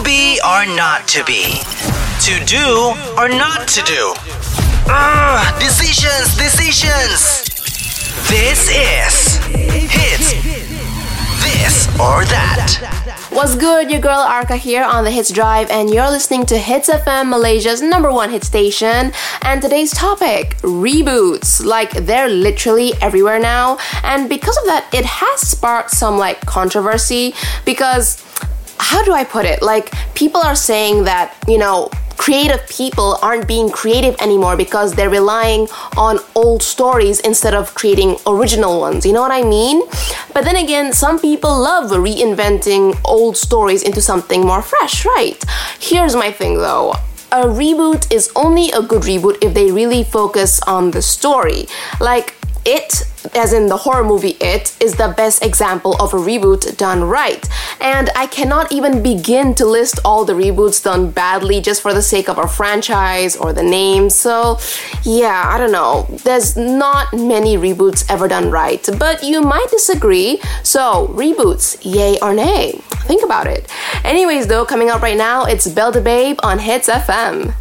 To be or not to be? To do or not to do? Ugh, decisions, decisions! This is Hits This or That. What's good? Your girl Arca here on the Hits Drive, and you're listening to Hits FM, Malaysia's number one hit station. And today's topic reboots. Like, they're literally everywhere now. And because of that, it has sparked some like controversy because how do I put it? Like, people are saying that, you know, creative people aren't being creative anymore because they're relying on old stories instead of creating original ones. You know what I mean? But then again, some people love reinventing old stories into something more fresh, right? Here's my thing though a reboot is only a good reboot if they really focus on the story. Like, it, as in the horror movie It, is the best example of a reboot done right. And I cannot even begin to list all the reboots done badly just for the sake of a franchise or the name. So, yeah, I don't know. There's not many reboots ever done right, but you might disagree. So, reboots, yay or nay? Think about it. Anyways, though, coming up right now, it's Belle Babe on Hits FM.